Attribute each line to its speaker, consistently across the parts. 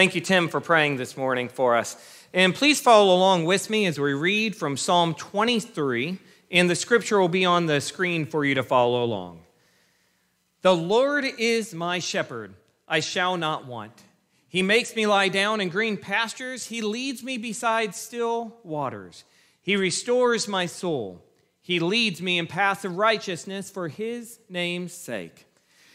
Speaker 1: Thank you, Tim, for praying this morning for us. And please follow along with me as we read from Psalm 23, and the scripture will be on the screen for you to follow along. The Lord is my shepherd, I shall not want. He makes me lie down in green pastures, He leads me beside still waters. He restores my soul. He leads me in paths of righteousness for His name's sake.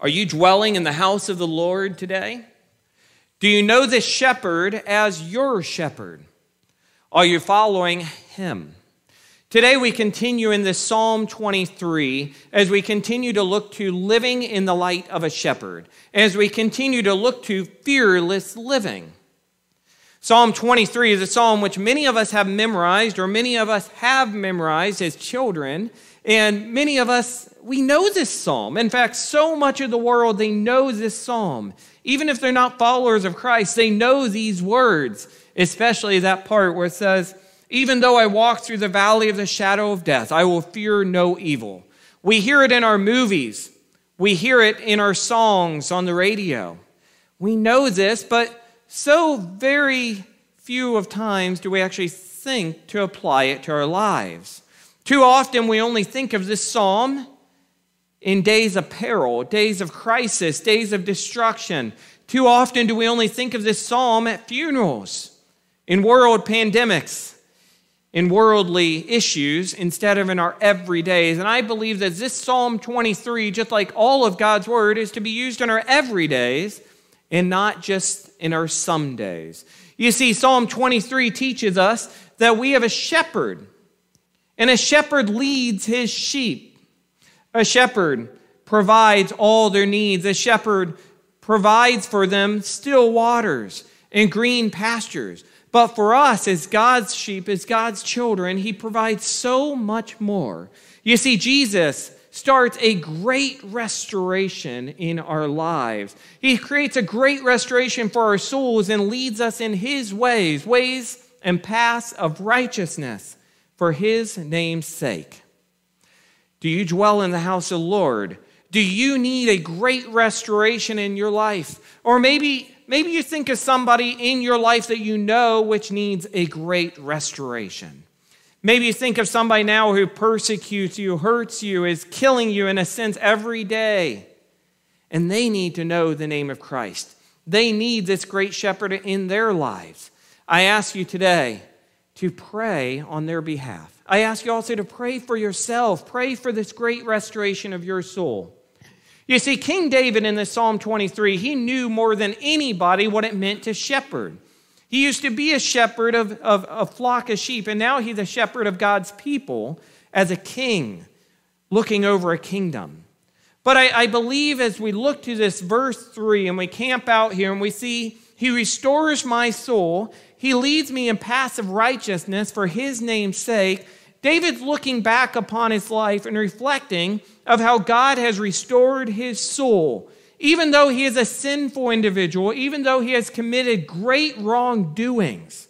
Speaker 1: Are you dwelling in the house of the Lord today? Do you know this shepherd as your shepherd? Are you following him? Today we continue in this Psalm 23 as we continue to look to living in the light of a shepherd, as we continue to look to fearless living. Psalm 23 is a psalm which many of us have memorized, or many of us have memorized as children, and many of us, we know this psalm. In fact, so much of the world, they know this psalm. Even if they're not followers of Christ, they know these words, especially that part where it says, Even though I walk through the valley of the shadow of death, I will fear no evil. We hear it in our movies, we hear it in our songs on the radio. We know this, but so very few of times do we actually think to apply it to our lives. Too often we only think of this psalm in days of peril, days of crisis, days of destruction. Too often do we only think of this psalm at funerals, in world pandemics, in worldly issues, instead of in our everydays. And I believe that this Psalm 23, just like all of God's word, is to be used in our everydays and not just in our some days. You see, Psalm 23 teaches us that we have a shepherd and a shepherd leads his sheep. A shepherd provides all their needs. A shepherd provides for them still waters and green pastures. But for us, as God's sheep, as God's children, he provides so much more. You see, Jesus starts a great restoration in our lives. He creates a great restoration for our souls and leads us in his ways, ways and paths of righteousness for his name's sake. Do you dwell in the house of the Lord? Do you need a great restoration in your life? Or maybe, maybe you think of somebody in your life that you know which needs a great restoration. Maybe you think of somebody now who persecutes you, hurts you, is killing you in a sense every day. And they need to know the name of Christ. They need this great shepherd in their lives. I ask you today to pray on their behalf. I ask you also to pray for yourself, pray for this great restoration of your soul. You see, King David in this Psalm 23, he knew more than anybody what it meant to shepherd. He used to be a shepherd of, of a flock of sheep, and now he's a shepherd of God's people as a king looking over a kingdom. But I, I believe as we look to this verse 3 and we camp out here and we see, He restores my soul, he leads me in paths of righteousness for his name's sake. David's looking back upon his life and reflecting of how God has restored his soul. Even though he is a sinful individual, even though he has committed great wrongdoings,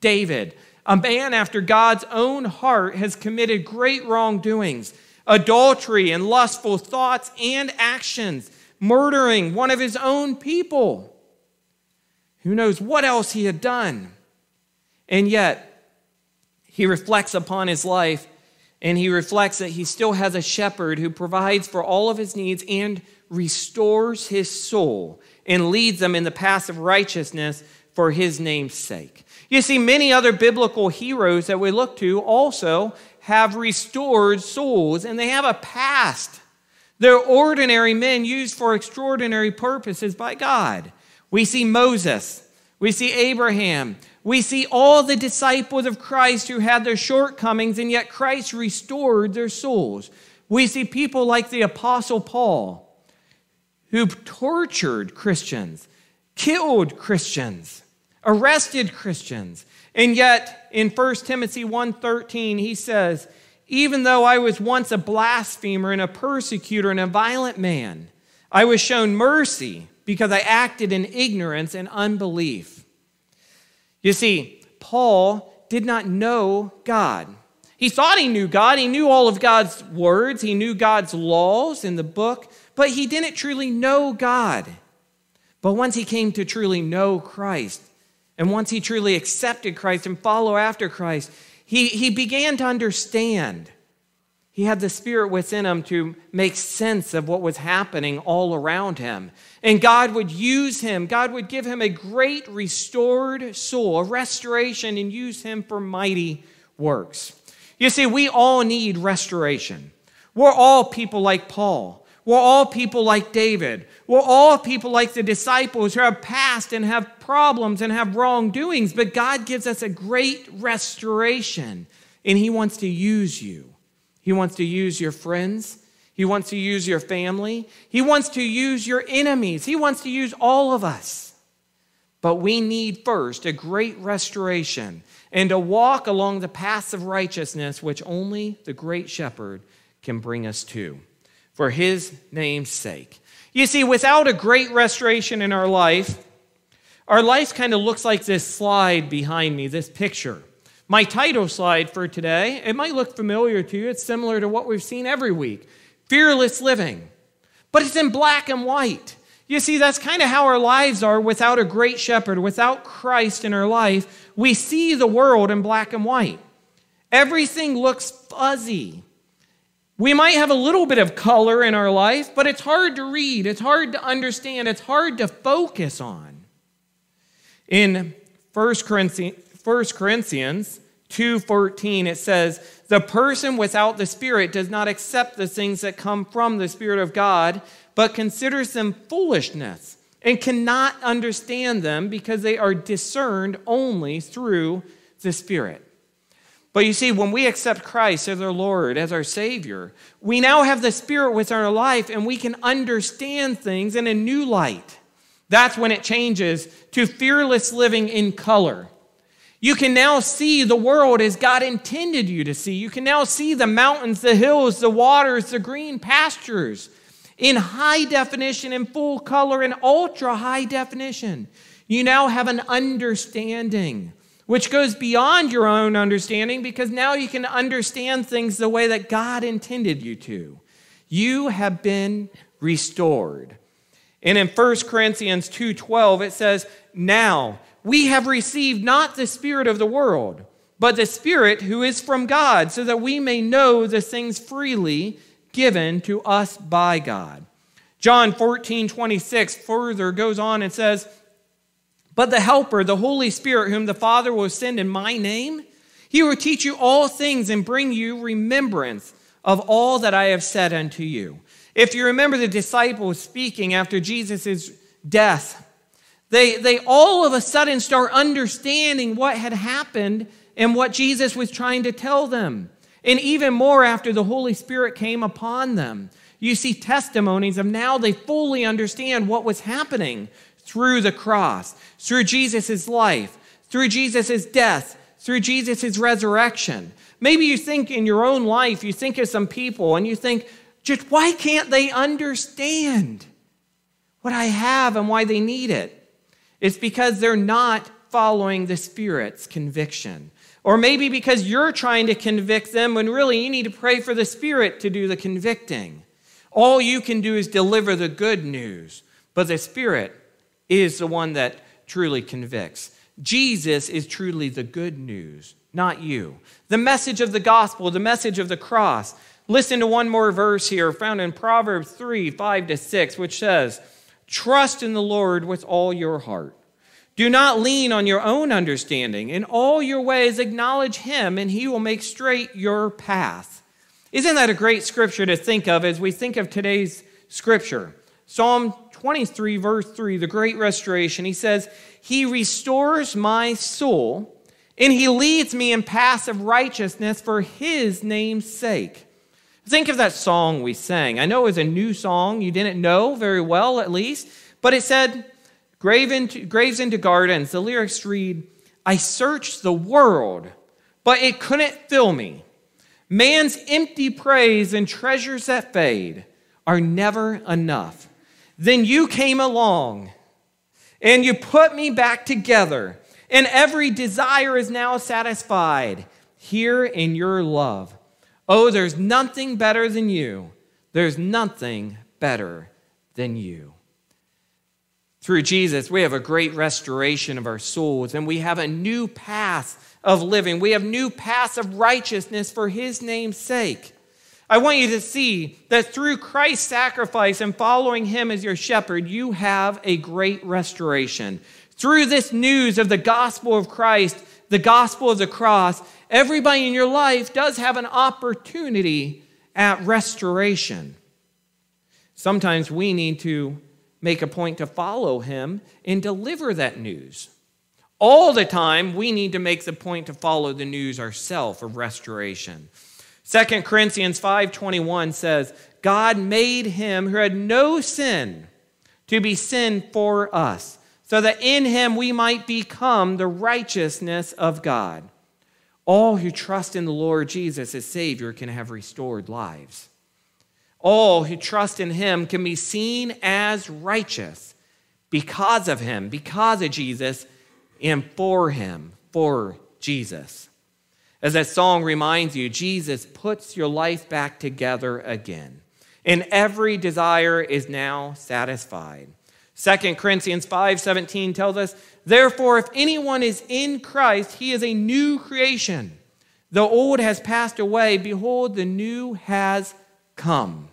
Speaker 1: David, a man after God's own heart, has committed great wrongdoings adultery and lustful thoughts and actions, murdering one of his own people. Who knows what else he had done? And yet, he reflects upon his life and he reflects that he still has a shepherd who provides for all of his needs and restores his soul and leads them in the path of righteousness for his name's sake. You see, many other biblical heroes that we look to also have restored souls and they have a past. They're ordinary men used for extraordinary purposes by God. We see Moses, we see Abraham, we see all the disciples of Christ who had their shortcomings, and yet Christ restored their souls. We see people like the Apostle Paul, who tortured Christians, killed Christians, arrested Christians, And yet in 1 Timothy 1:13 he says, "Even though I was once a blasphemer and a persecutor and a violent man, I was shown mercy because I acted in ignorance and unbelief." You see, Paul did not know God. He thought he knew God. He knew all of God's words. He knew God's laws in the book, but he didn't truly know God. But once he came to truly know Christ, and once he truly accepted Christ and follow after Christ, he, he began to understand. He had the Spirit within him to make sense of what was happening all around him. And God would use him, God would give him a great restored soul, a restoration, and use him for mighty works. You see, we all need restoration. We're all people like Paul. We're all people like David. We're all people like the disciples who have passed and have problems and have wrongdoings, but God gives us a great restoration, and He wants to use you. He wants to use your friends. He wants to use your family. He wants to use your enemies. He wants to use all of us. But we need first a great restoration and a walk along the paths of righteousness which only the great shepherd can bring us to for his name's sake. You see, without a great restoration in our life, our life kind of looks like this slide behind me, this picture. My title slide for today, it might look familiar to you. It's similar to what we've seen every week fearless living. But it's in black and white. You see, that's kind of how our lives are without a great shepherd, without Christ in our life. We see the world in black and white. Everything looks fuzzy. We might have a little bit of color in our life, but it's hard to read, it's hard to understand, it's hard to focus on. In 1 Corinthians, 1 Corinthians 2:14 it says, "The person without the Spirit does not accept the things that come from the Spirit of God, but considers them foolishness and cannot understand them because they are discerned only through the Spirit." But you see, when we accept Christ as our Lord, as our Savior, we now have the Spirit within our life and we can understand things in a new light. That's when it changes to fearless living in color. You can now see the world as God intended you to see. You can now see the mountains, the hills, the waters, the green pastures in high definition, in full color, in ultra high definition. You now have an understanding which goes beyond your own understanding because now you can understand things the way that God intended you to. You have been restored. And in 1 Corinthians 2:12 it says, "Now we have received not the spirit of the world, but the spirit who is from God, so that we may know the things freely given to us by God." John 14:26 further goes on and says, but the Helper, the Holy Spirit, whom the Father will send in my name, he will teach you all things and bring you remembrance of all that I have said unto you. If you remember the disciples speaking after Jesus' death, they, they all of a sudden start understanding what had happened and what Jesus was trying to tell them. And even more after the Holy Spirit came upon them. You see testimonies of now they fully understand what was happening through the cross, through Jesus' life, through Jesus' death, through Jesus' resurrection. Maybe you think in your own life, you think of some people and you think, just why can't they understand what I have and why they need it? It's because they're not following the Spirit's conviction. Or maybe because you're trying to convict them when really you need to pray for the Spirit to do the convicting. All you can do is deliver the good news, but the Spirit is the one that truly convicts. Jesus is truly the good news, not you. The message of the gospel, the message of the cross. Listen to one more verse here found in Proverbs 3 5 to 6, which says, Trust in the Lord with all your heart. Do not lean on your own understanding. In all your ways, acknowledge him, and he will make straight your path. Isn't that a great scripture to think of as we think of today's scripture? Psalm 23, verse 3, the great restoration, he says, He restores my soul, and He leads me in paths of righteousness for His name's sake. Think of that song we sang. I know it was a new song. You didn't know very well, at least. But it said, Grave into, Graves into Gardens. The lyrics read, I searched the world, but it couldn't fill me. Man's empty praise and treasures that fade are never enough. Then you came along and you put me back together, and every desire is now satisfied here in your love. Oh, there's nothing better than you. There's nothing better than you. Through Jesus, we have a great restoration of our souls, and we have a new path of living. We have new paths of righteousness for His name's sake. I want you to see that through Christ's sacrifice and following Him as your shepherd, you have a great restoration. Through this news of the gospel of Christ, the gospel of the cross, everybody in your life does have an opportunity at restoration. Sometimes we need to make a point to follow him and deliver that news. All the time, we need to make the point to follow the news ourselves of restoration. 2 Corinthians 5:21 says, God made him who had no sin to be sin for us, so that in him we might become the righteousness of God. All who trust in the Lord Jesus as Savior can have restored lives. All who trust in him can be seen as righteous because of him, because of Jesus, and for him, for Jesus. As that song reminds you, Jesus puts your life back together again, and every desire is now satisfied. 2 Corinthians 5:17 tells us, "Therefore if anyone is in Christ, he is a new creation. The old has passed away, behold the new has come."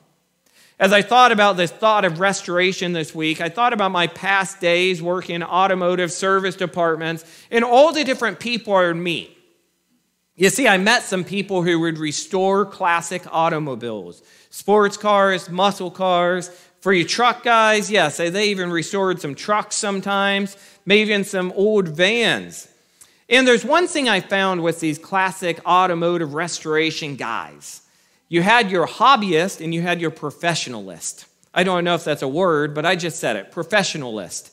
Speaker 1: As I thought about this thought of restoration this week, I thought about my past days working in automotive service departments and all the different people I would meet. You see, I met some people who would restore classic automobiles, sports cars, muscle cars. For you truck guys, yes, they even restored some trucks sometimes, maybe even some old vans. And there's one thing I found with these classic automotive restoration guys you had your hobbyist and you had your professionalist. I don't know if that's a word, but I just said it professionalist.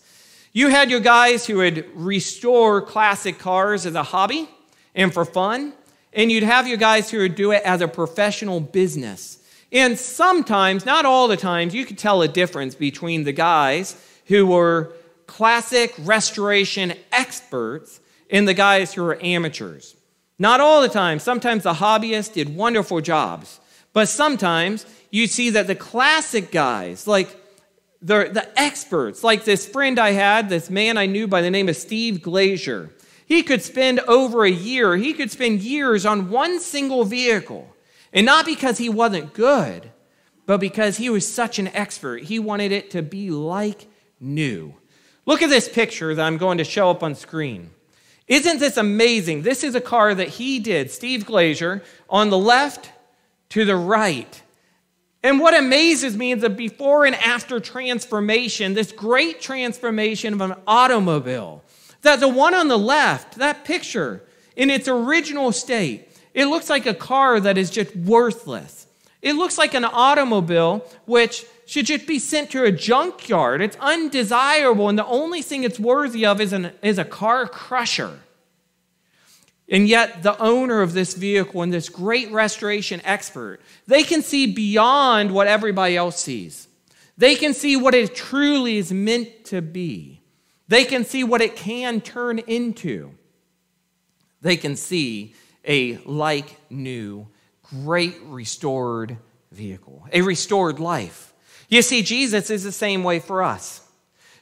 Speaker 1: You had your guys who would restore classic cars as a hobby and for fun, and you'd have your guys who would do it as a professional business. And sometimes, not all the times, you could tell a difference between the guys who were classic restoration experts and the guys who were amateurs. Not all the time. Sometimes the hobbyists did wonderful jobs. But sometimes you see that the classic guys, like the, the experts, like this friend I had, this man I knew by the name of Steve Glazier, he could spend over a year, he could spend years on one single vehicle. And not because he wasn't good, but because he was such an expert. He wanted it to be like new. Look at this picture that I'm going to show up on screen. Isn't this amazing? This is a car that he did, Steve Glazier. On the left, to the right. And what amazes me is the before and after transformation, this great transformation of an automobile. That the one on the left, that picture, in its original state, it looks like a car that is just worthless. It looks like an automobile which should just be sent to a junkyard. It's undesirable, and the only thing it's worthy of is, an, is a car crusher. And yet, the owner of this vehicle and this great restoration expert, they can see beyond what everybody else sees. They can see what it truly is meant to be. They can see what it can turn into. They can see a like new, great restored vehicle, a restored life. You see, Jesus is the same way for us.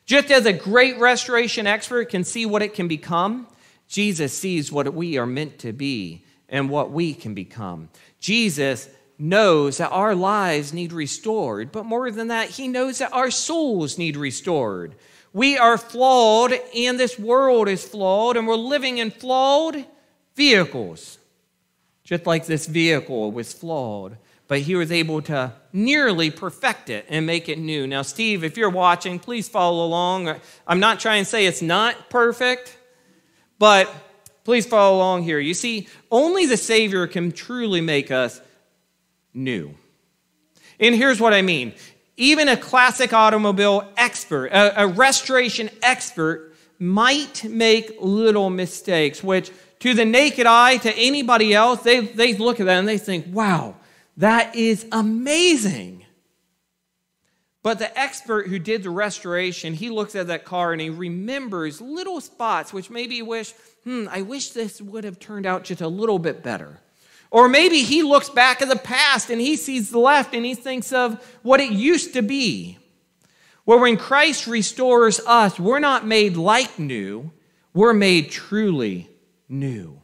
Speaker 1: Just as a great restoration expert can see what it can become, Jesus sees what we are meant to be and what we can become. Jesus knows that our lives need restored, but more than that, he knows that our souls need restored. We are flawed, and this world is flawed, and we're living in flawed vehicles. Just like this vehicle was flawed, but he was able to nearly perfect it and make it new. Now, Steve, if you're watching, please follow along. I'm not trying to say it's not perfect. But please follow along here. You see, only the Savior can truly make us new. And here's what I mean even a classic automobile expert, a, a restoration expert, might make little mistakes, which to the naked eye, to anybody else, they, they look at that and they think, wow, that is amazing. But the expert who did the restoration, he looks at that car and he remembers little spots which maybe wish, hmm, I wish this would have turned out just a little bit better. Or maybe he looks back at the past and he sees the left and he thinks of what it used to be. Well, when Christ restores us, we're not made like new, we're made truly new.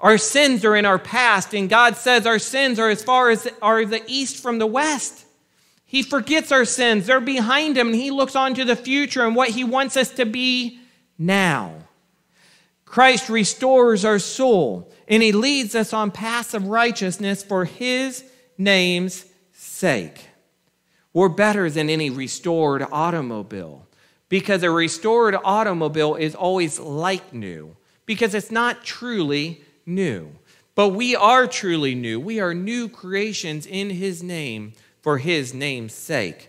Speaker 1: Our sins are in our past, and God says our sins are as far as are the east from the west. He forgets our sins. They're behind him, and he looks on to the future and what he wants us to be now. Christ restores our soul, and he leads us on paths of righteousness for his name's sake. We're better than any restored automobile because a restored automobile is always like new because it's not truly new. But we are truly new. We are new creations in his name for his name's sake.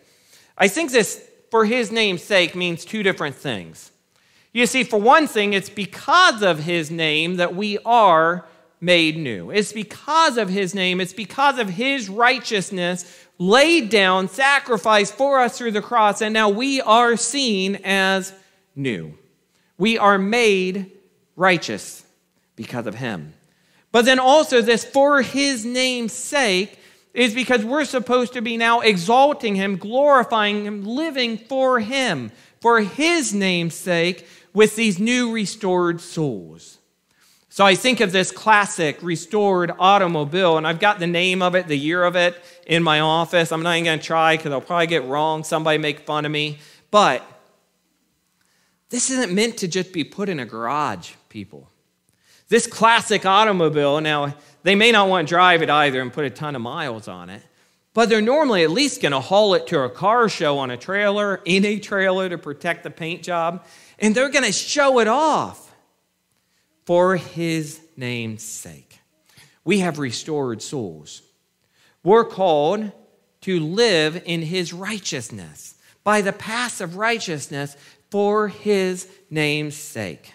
Speaker 1: I think this for his name's sake means two different things. You see, for one thing, it's because of his name that we are made new. It's because of his name, it's because of his righteousness laid down, sacrificed for us through the cross, and now we are seen as new. We are made righteous because of him. But then also, this for his name's sake is because we're supposed to be now exalting him, glorifying him, living for him, for his name's sake, with these new restored souls. So I think of this classic restored automobile, and I've got the name of it, the year of it in my office. I'm not even going to try because I'll probably get wrong. Somebody make fun of me. But this isn't meant to just be put in a garage, people. This classic automobile, now, they may not want to drive it either and put a ton of miles on it, but they're normally at least going to haul it to a car show on a trailer, in a trailer to protect the paint job, and they're going to show it off for his name's sake. We have restored souls. We're called to live in his righteousness by the path of righteousness for his name's sake.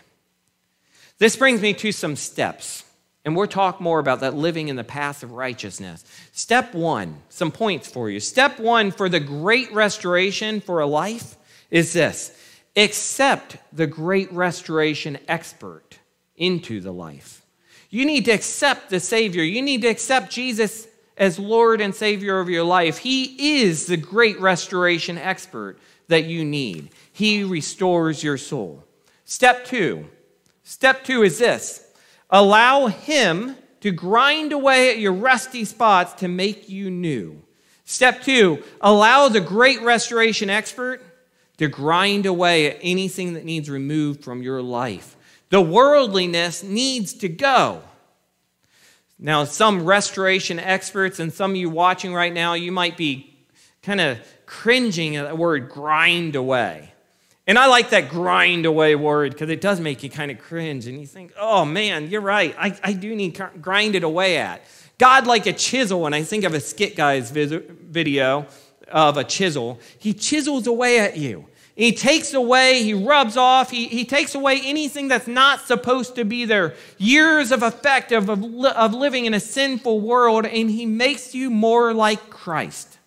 Speaker 1: This brings me to some steps, and we'll talk more about that living in the path of righteousness. Step one, some points for you. Step one for the great restoration for a life is this accept the great restoration expert into the life. You need to accept the Savior. You need to accept Jesus as Lord and Savior of your life. He is the great restoration expert that you need. He restores your soul. Step two Step two is this allow Him to grind away at your rusty spots to make you new. Step two, allow the great restoration expert to grind away at anything that needs removed from your life. The worldliness needs to go. Now, some restoration experts and some of you watching right now, you might be kind of cringing at the word grind away. And I like that grind away word because it does make you kind of cringe and you think, oh man, you're right. I, I do need grind it away at. God, like a chisel, and I think of a skit guy's video of a chisel, he chisels away at you. He takes away, he rubs off, he, he takes away anything that's not supposed to be there. Years of effect of, of, of living in a sinful world, and he makes you more like Christ.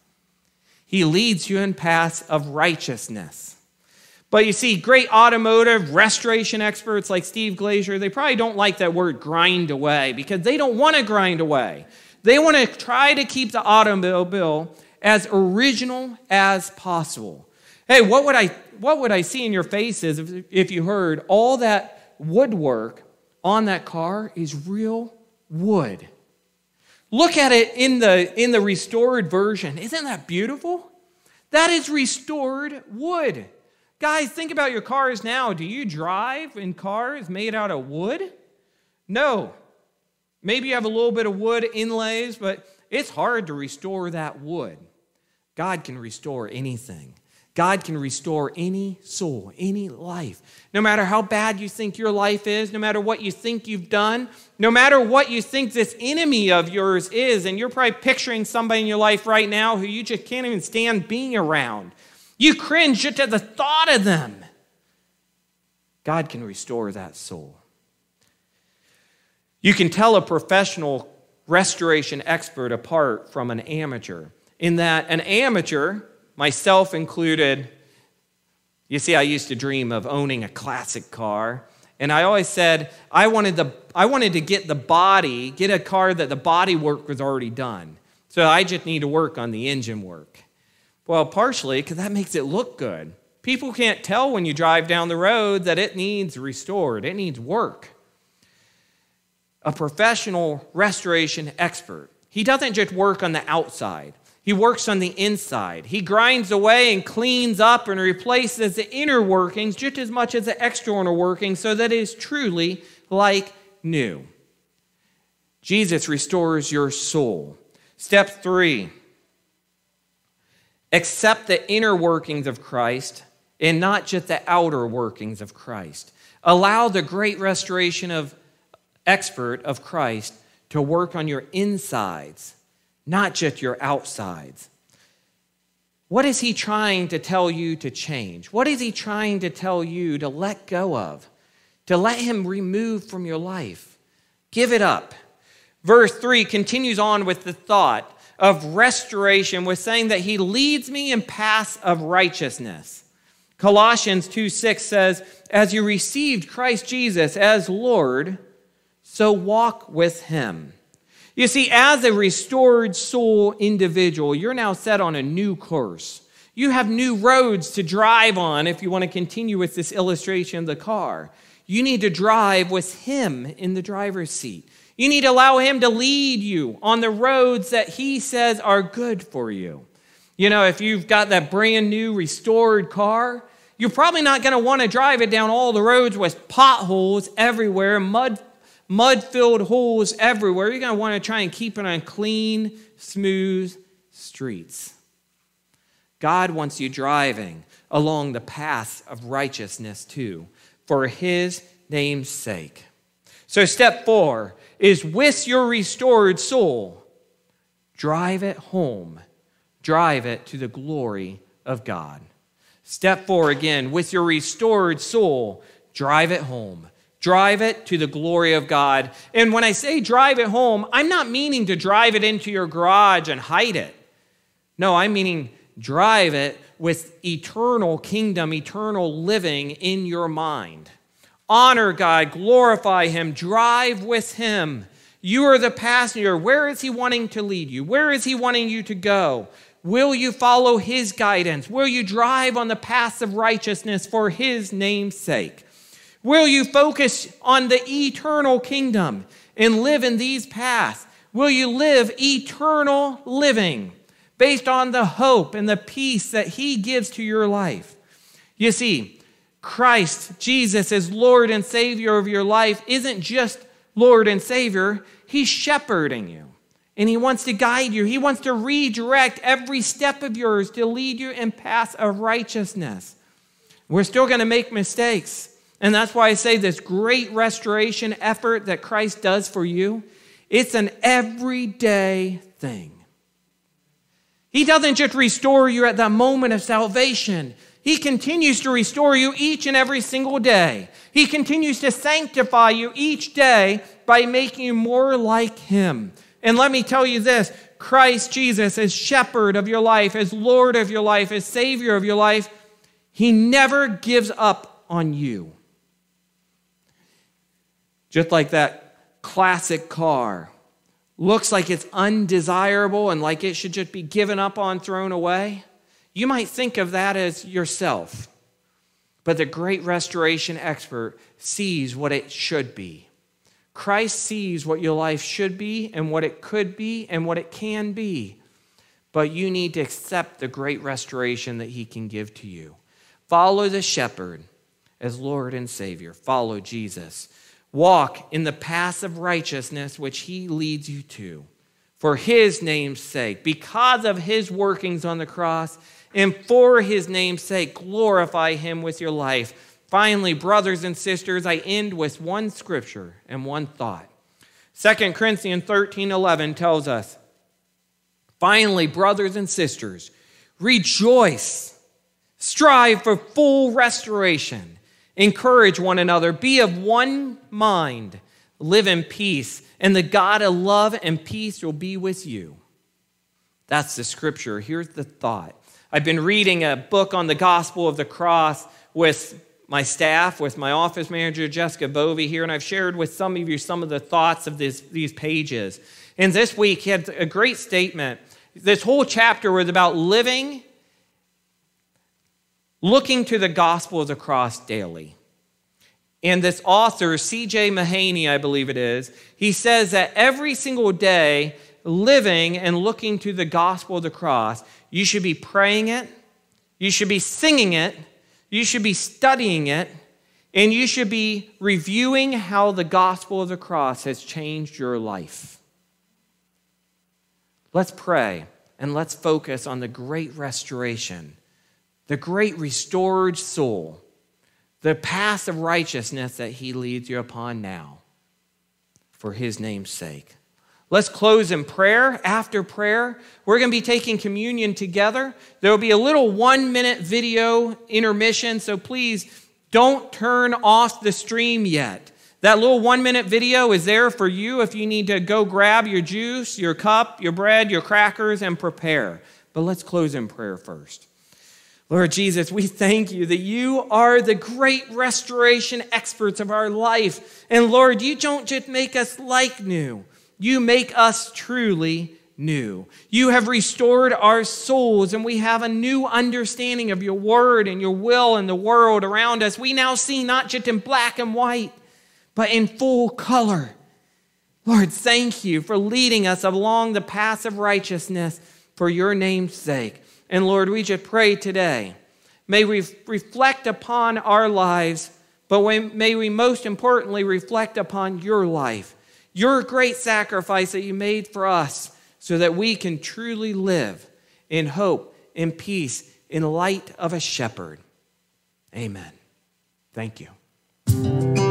Speaker 1: He leads you in paths of righteousness. But you see, great automotive restoration experts like Steve Glazier, they probably don't like that word grind away because they don't want to grind away. They want to try to keep the automobile as original as possible. Hey, what would I, what would I see in your faces if, if you heard all that woodwork on that car is real wood? Look at it in the, in the restored version. Isn't that beautiful? That is restored wood. Guys, think about your cars now. Do you drive in cars made out of wood? No. Maybe you have a little bit of wood inlays, but it's hard to restore that wood. God can restore anything. God can restore any soul, any life. No matter how bad you think your life is, no matter what you think you've done, no matter what you think this enemy of yours is, and you're probably picturing somebody in your life right now who you just can't even stand being around. You cringe just at the thought of them. God can restore that soul. You can tell a professional restoration expert apart from an amateur in that an amateur, myself included, you see, I used to dream of owning a classic car. And I always said I wanted, the, I wanted to get the body, get a car that the body work was already done. So I just need to work on the engine work. Well, partially because that makes it look good. People can't tell when you drive down the road that it needs restored, it needs work. A professional restoration expert, he doesn't just work on the outside, he works on the inside. He grinds away and cleans up and replaces the inner workings just as much as the external workings so that it is truly like new. Jesus restores your soul. Step three accept the inner workings of Christ and not just the outer workings of Christ. Allow the great restoration of expert of Christ to work on your insides, not just your outsides. What is he trying to tell you to change? What is he trying to tell you to let go of? To let him remove from your life? Give it up. Verse 3 continues on with the thought of restoration with saying that he leads me in paths of righteousness. Colossians 2 6 says, As you received Christ Jesus as Lord, so walk with him. You see, as a restored soul individual, you're now set on a new course. You have new roads to drive on if you want to continue with this illustration of the car. You need to drive with him in the driver's seat. You need to allow Him to lead you on the roads that He says are good for you. You know, if you've got that brand new restored car, you're probably not going to want to drive it down all the roads with potholes everywhere, mud mud filled holes everywhere. You're going to want to try and keep it on clean, smooth streets. God wants you driving along the path of righteousness too, for His name's sake. So, step four is with your restored soul, drive it home, drive it to the glory of God. Step four again, with your restored soul, drive it home. Drive it to the glory of God. And when I say drive it home, I'm not meaning to drive it into your garage and hide it. No, I'm meaning drive it with eternal kingdom, eternal living in your mind. Honor God, glorify Him, drive with Him. You are the passenger. Where is He wanting to lead you? Where is He wanting you to go? Will you follow His guidance? Will you drive on the paths of righteousness for His name's sake? Will you focus on the eternal kingdom and live in these paths? Will you live eternal living based on the hope and the peace that He gives to your life? You see, Christ, Jesus, as Lord and Savior of your life, isn't just Lord and Savior, He's shepherding you. And He wants to guide you. He wants to redirect every step of yours to lead you in paths of righteousness. We're still going to make mistakes. And that's why I say this great restoration effort that Christ does for you, it's an everyday thing. He doesn't just restore you at that moment of salvation. He continues to restore you each and every single day. He continues to sanctify you each day by making you more like Him. And let me tell you this Christ Jesus, as shepherd of your life, as Lord of your life, as Savior of your life, He never gives up on you. Just like that classic car looks like it's undesirable and like it should just be given up on, thrown away. You might think of that as yourself, but the great restoration expert sees what it should be. Christ sees what your life should be and what it could be and what it can be. But you need to accept the great restoration that he can give to you. Follow the shepherd as Lord and Savior. Follow Jesus. Walk in the path of righteousness which he leads you to for his name's sake, because of his workings on the cross and for his name's sake, glorify him with your life. Finally, brothers and sisters, I end with one scripture and one thought. 2 Corinthians 13 11 tells us, Finally, brothers and sisters, rejoice, strive for full restoration, Encourage one another. Be of one mind. Live in peace. And the God of love and peace will be with you. That's the scripture. Here's the thought. I've been reading a book on the gospel of the cross with my staff, with my office manager, Jessica Bovey, here, and I've shared with some of you some of the thoughts of this, these pages. And this week, he had a great statement. This whole chapter was about living, looking to the gospel of the cross daily. And this author, C.J. Mahaney, I believe it is, he says that every single day, living and looking to the gospel of the cross, you should be praying it, you should be singing it, you should be studying it, and you should be reviewing how the gospel of the cross has changed your life. Let's pray and let's focus on the great restoration, the great restored soul, the path of righteousness that He leads you upon now for His name's sake. Let's close in prayer. After prayer, we're going to be taking communion together. There will be a little one minute video intermission, so please don't turn off the stream yet. That little one minute video is there for you if you need to go grab your juice, your cup, your bread, your crackers, and prepare. But let's close in prayer first. Lord Jesus, we thank you that you are the great restoration experts of our life. And Lord, you don't just make us like new. You make us truly new. You have restored our souls, and we have a new understanding of your word and your will and the world around us. We now see not just in black and white, but in full color. Lord, thank you for leading us along the path of righteousness for your name's sake. And Lord, we just pray today, may we reflect upon our lives, but may we most importantly reflect upon your life your great sacrifice that you made for us so that we can truly live in hope, in peace, in light of a shepherd. Amen. Thank you.